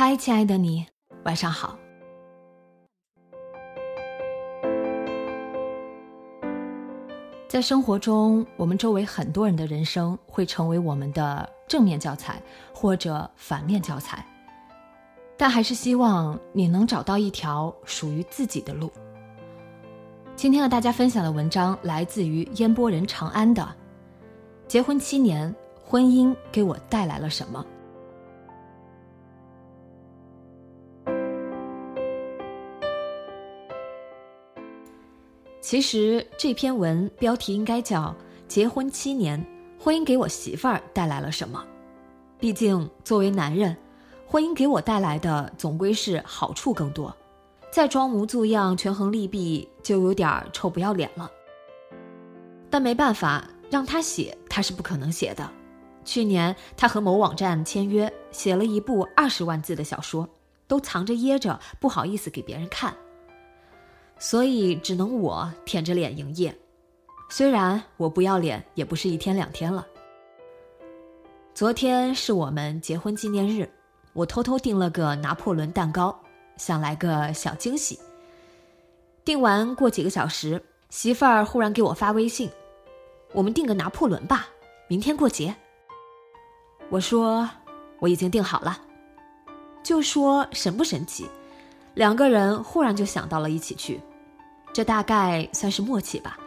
嗨，亲爱的你，晚上好。在生活中，我们周围很多人的人生会成为我们的正面教材或者反面教材，但还是希望你能找到一条属于自己的路。今天和大家分享的文章来自于烟波人长安的《结婚七年，婚姻给我带来了什么》。其实这篇文标题应该叫“结婚七年，婚姻给我媳妇儿带来了什么”。毕竟作为男人，婚姻给我带来的总归是好处更多。再装模作样、权衡利弊，就有点臭不要脸了。但没办法，让他写他是不可能写的。去年他和某网站签约，写了一部二十万字的小说，都藏着掖着，不好意思给别人看。所以只能我舔着脸营业，虽然我不要脸，也不是一天两天了。昨天是我们结婚纪念日，我偷偷订了个拿破仑蛋糕，想来个小惊喜。订完过几个小时，媳妇儿忽然给我发微信：“我们订个拿破仑吧，明天过节。”我说：“我已经订好了。”就说神不神奇，两个人忽然就想到了一起去。这大概算是默契吧，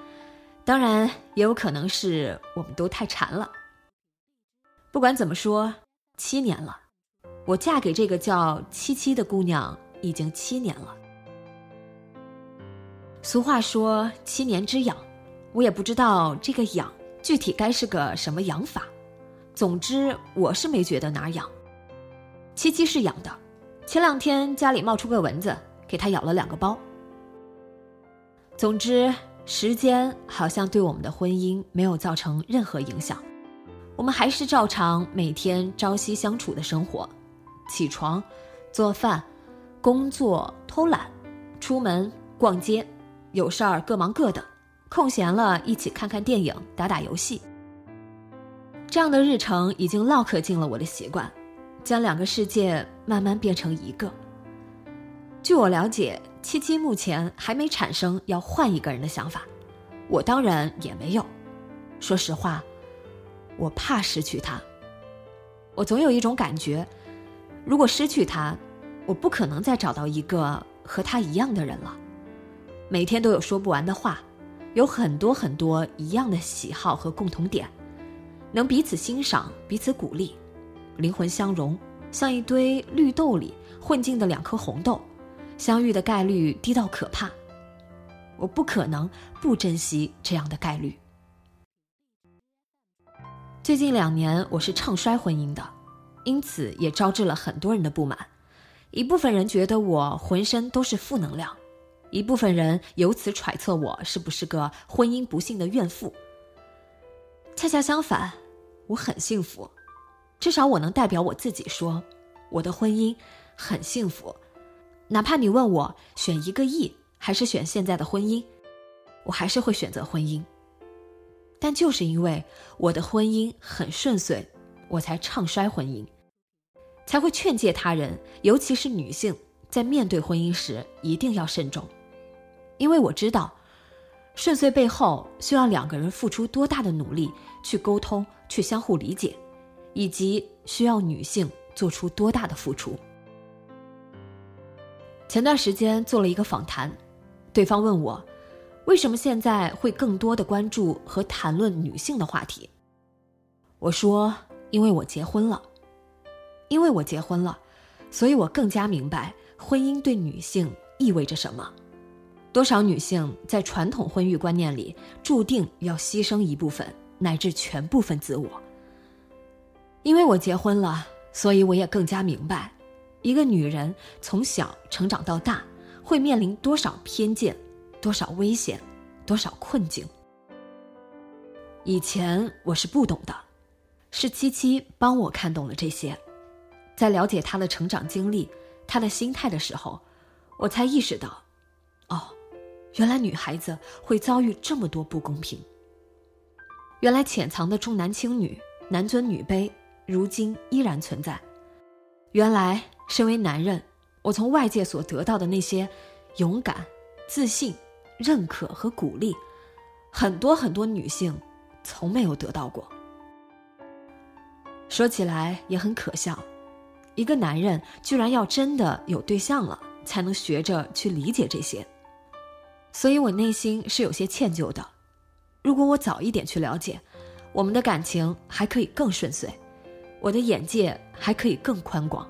当然也有可能是我们都太馋了。不管怎么说，七年了，我嫁给这个叫七七的姑娘已经七年了。俗话说七年之痒，我也不知道这个痒具体该是个什么养法。总之，我是没觉得哪儿痒。七七是痒的，前两天家里冒出个蚊子，给她咬了两个包。总之，时间好像对我们的婚姻没有造成任何影响，我们还是照常每天朝夕相处的生活，起床、做饭、工作、偷懒、出门逛街，有事儿各忙各的，空闲了一起看看电影、打打游戏。这样的日程已经烙刻进了我的习惯，将两个世界慢慢变成一个。据我了解。七七目前还没产生要换一个人的想法，我当然也没有。说实话，我怕失去他。我总有一种感觉，如果失去他，我不可能再找到一个和他一样的人了。每天都有说不完的话，有很多很多一样的喜好和共同点，能彼此欣赏、彼此鼓励，灵魂相融，像一堆绿豆里混进的两颗红豆。相遇的概率低到可怕，我不可能不珍惜这样的概率。最近两年我是唱衰婚姻的，因此也招致了很多人的不满。一部分人觉得我浑身都是负能量，一部分人由此揣测我是不是个婚姻不幸的怨妇。恰恰相反，我很幸福，至少我能代表我自己说，我的婚姻很幸福。哪怕你问我选一个亿还是选现在的婚姻，我还是会选择婚姻。但就是因为我的婚姻很顺遂，我才唱衰婚姻，才会劝诫他人，尤其是女性，在面对婚姻时一定要慎重。因为我知道，顺遂背后需要两个人付出多大的努力去沟通、去相互理解，以及需要女性做出多大的付出。前段时间做了一个访谈，对方问我，为什么现在会更多的关注和谈论女性的话题？我说，因为我结婚了，因为我结婚了，所以我更加明白婚姻对女性意味着什么。多少女性在传统婚育观念里注定要牺牲一部分乃至全部分自我？因为我结婚了，所以我也更加明白。一个女人从小成长到大，会面临多少偏见，多少危险，多少困境。以前我是不懂的，是七七帮我看懂了这些。在了解她的成长经历、她的心态的时候，我才意识到，哦，原来女孩子会遭遇这么多不公平。原来潜藏的重男轻女、男尊女卑，如今依然存在。原来。身为男人，我从外界所得到的那些勇敢、自信、认可和鼓励，很多很多女性从没有得到过。说起来也很可笑，一个男人居然要真的有对象了，才能学着去理解这些。所以我内心是有些歉疚的。如果我早一点去了解，我们的感情还可以更顺遂，我的眼界还可以更宽广。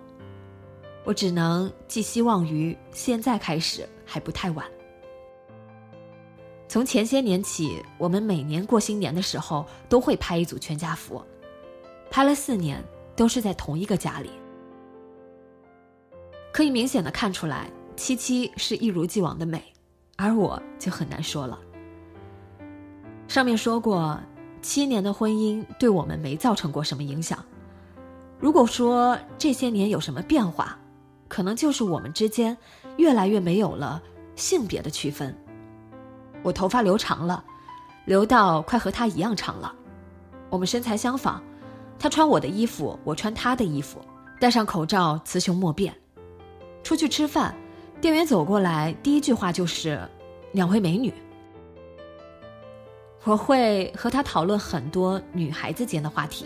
我只能寄希望于现在开始还不太晚。从前些年起，我们每年过新年的时候都会拍一组全家福，拍了四年都是在同一个家里。可以明显的看出来，七七是一如既往的美，而我就很难说了。上面说过，七年的婚姻对我们没造成过什么影响。如果说这些年有什么变化，可能就是我们之间越来越没有了性别的区分。我头发留长了，留到快和他一样长了。我们身材相仿，他穿我的衣服，我穿他的衣服，戴上口罩，雌雄莫辨。出去吃饭，店员走过来，第一句话就是“两位美女”。我会和他讨论很多女孩子间的话题，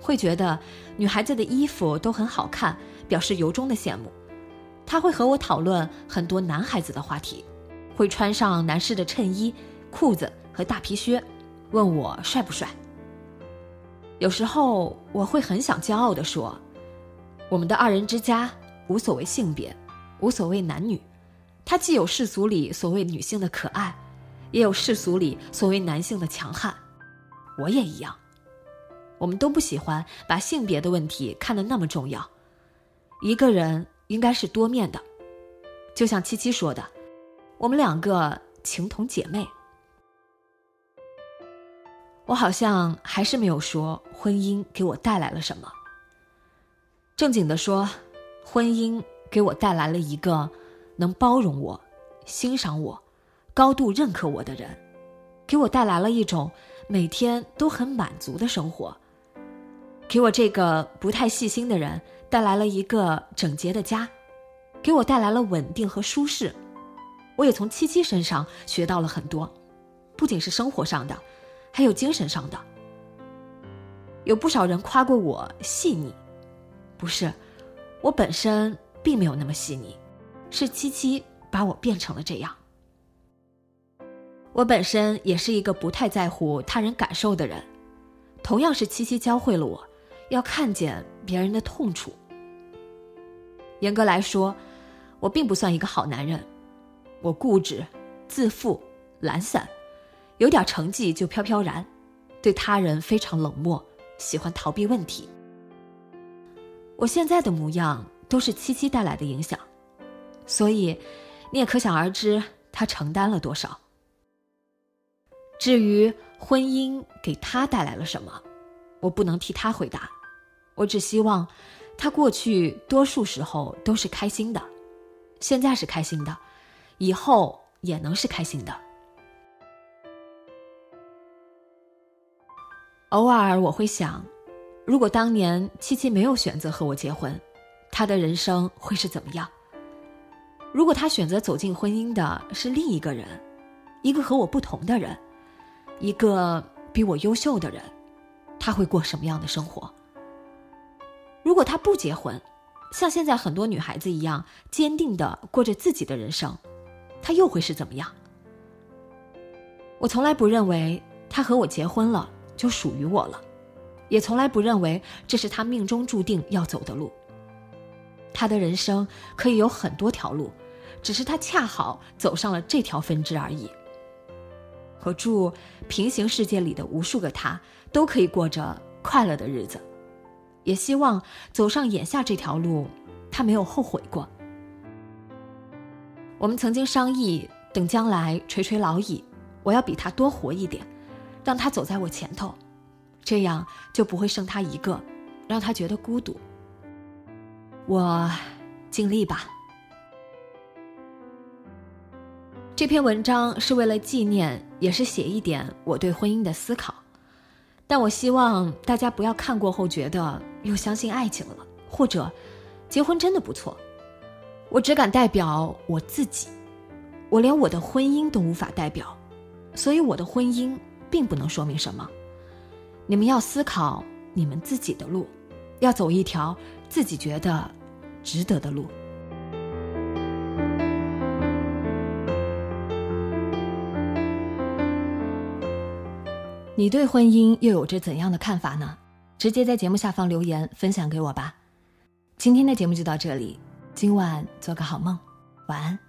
会觉得女孩子的衣服都很好看。表示由衷的羡慕，他会和我讨论很多男孩子的话题，会穿上男士的衬衣、裤子和大皮靴，问我帅不帅。有时候我会很想骄傲地说，我们的二人之家无所谓性别，无所谓男女，它既有世俗里所谓女性的可爱，也有世俗里所谓男性的强悍。我也一样，我们都不喜欢把性别的问题看得那么重要。一个人应该是多面的，就像七七说的，我们两个情同姐妹。我好像还是没有说婚姻给我带来了什么。正经的说，婚姻给我带来了一个能包容我、欣赏我、高度认可我的人，给我带来了一种每天都很满足的生活，给我这个不太细心的人。带来了一个整洁的家，给我带来了稳定和舒适。我也从七七身上学到了很多，不仅是生活上的，还有精神上的。有不少人夸过我细腻，不是，我本身并没有那么细腻，是七七把我变成了这样。我本身也是一个不太在乎他人感受的人，同样是七七教会了我。要看见别人的痛处。严格来说，我并不算一个好男人，我固执、自负、懒散，有点成绩就飘飘然，对他人非常冷漠，喜欢逃避问题。我现在的模样都是七七带来的影响，所以你也可想而知他承担了多少。至于婚姻给他带来了什么，我不能替他回答。我只希望，他过去多数时候都是开心的，现在是开心的，以后也能是开心的。偶尔我会想，如果当年七七没有选择和我结婚，他的人生会是怎么样？如果他选择走进婚姻的是另一个人，一个和我不同的人，一个比我优秀的人，他会过什么样的生活。如果他不结婚，像现在很多女孩子一样坚定的过着自己的人生，他又会是怎么样？我从来不认为他和我结婚了就属于我了，也从来不认为这是他命中注定要走的路。他的人生可以有很多条路，只是他恰好走上了这条分支而已。我祝平行世界里的无数个他都可以过着快乐的日子，也希望走上眼下这条路，他没有后悔过。我们曾经商议，等将来垂垂老矣。我要比他多活一点，让他走在我前头，这样就不会剩他一个，让他觉得孤独。我尽力吧。这篇文章是为了纪念，也是写一点我对婚姻的思考。但我希望大家不要看过后觉得又相信爱情了，或者结婚真的不错。我只敢代表我自己，我连我的婚姻都无法代表。所以我的婚姻并不能说明什么，你们要思考你们自己的路，要走一条自己觉得值得的路。你对婚姻又有着怎样的看法呢？直接在节目下方留言分享给我吧。今天的节目就到这里，今晚做个好梦，晚安。